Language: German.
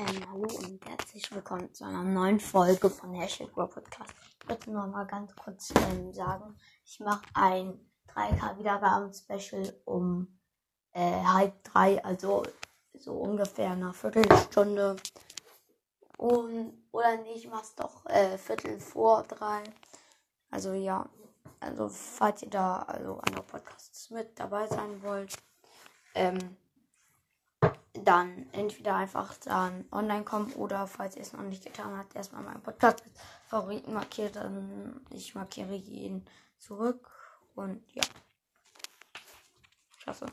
Ähm, hallo und herzlich willkommen zu einer neuen Folge von Hashtag Podcast. Ich würde nur mal ganz kurz ähm, sagen, ich mache ein 3K Wiedergaben Special um äh, halb drei, also so ungefähr eine Viertelstunde. Und, oder nee, ich mach's doch äh, Viertel vor drei. Also ja, also falls ihr da also andere Podcasts mit dabei sein wollt, ähm, dann entweder einfach dann online kommen oder falls ihr es noch nicht getan habt, erstmal meinen Podcast als Favoriten markiert, dann ich markiere ihn zurück und ja. Schaffe.